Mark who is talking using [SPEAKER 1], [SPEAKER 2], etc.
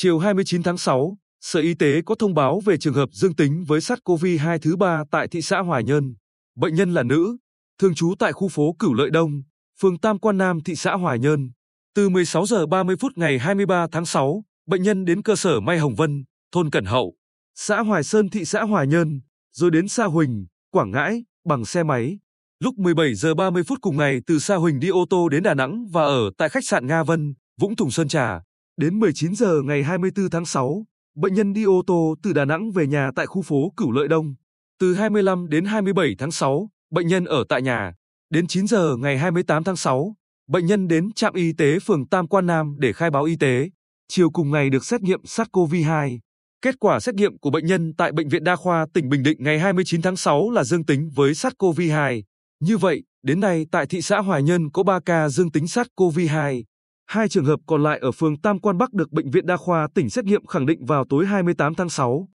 [SPEAKER 1] Chiều 29 tháng 6, Sở Y tế có thông báo về trường hợp dương tính với SARS-CoV-2 thứ ba tại thị xã Hoài Nhơn. Bệnh nhân là nữ, thường trú tại khu phố Cửu Lợi Đông, phường Tam Quan Nam, thị xã Hoài Nhơn. Từ 16 giờ 30 phút ngày 23 tháng 6, bệnh nhân đến cơ sở May Hồng Vân, thôn Cẩn Hậu, xã Hoài Sơn, thị xã Hoài Nhơn, rồi đến Sa Huỳnh, Quảng Ngãi bằng xe máy. Lúc 17 giờ 30 phút cùng ngày từ Sa Huỳnh đi ô tô đến Đà Nẵng và ở tại khách sạn Nga Vân, Vũng Thùng Sơn Trà. Đến 19 giờ ngày 24 tháng 6, bệnh nhân đi ô tô từ Đà Nẵng về nhà tại khu phố Cửu Lợi Đông. Từ 25 đến 27 tháng 6, bệnh nhân ở tại nhà. Đến 9 giờ ngày 28 tháng 6, bệnh nhân đến trạm y tế phường Tam Quan Nam để khai báo y tế. Chiều cùng ngày được xét nghiệm SARS-CoV-2. Kết quả xét nghiệm của bệnh nhân tại Bệnh viện Đa khoa tỉnh Bình Định ngày 29 tháng 6 là dương tính với SARS-CoV-2. Như vậy, đến nay tại thị xã Hoài Nhơn có 3 ca dương tính SARS-CoV-2. Hai trường hợp còn lại ở phường Tam Quan Bắc được Bệnh viện Đa khoa tỉnh xét nghiệm khẳng định vào tối 28 tháng 6.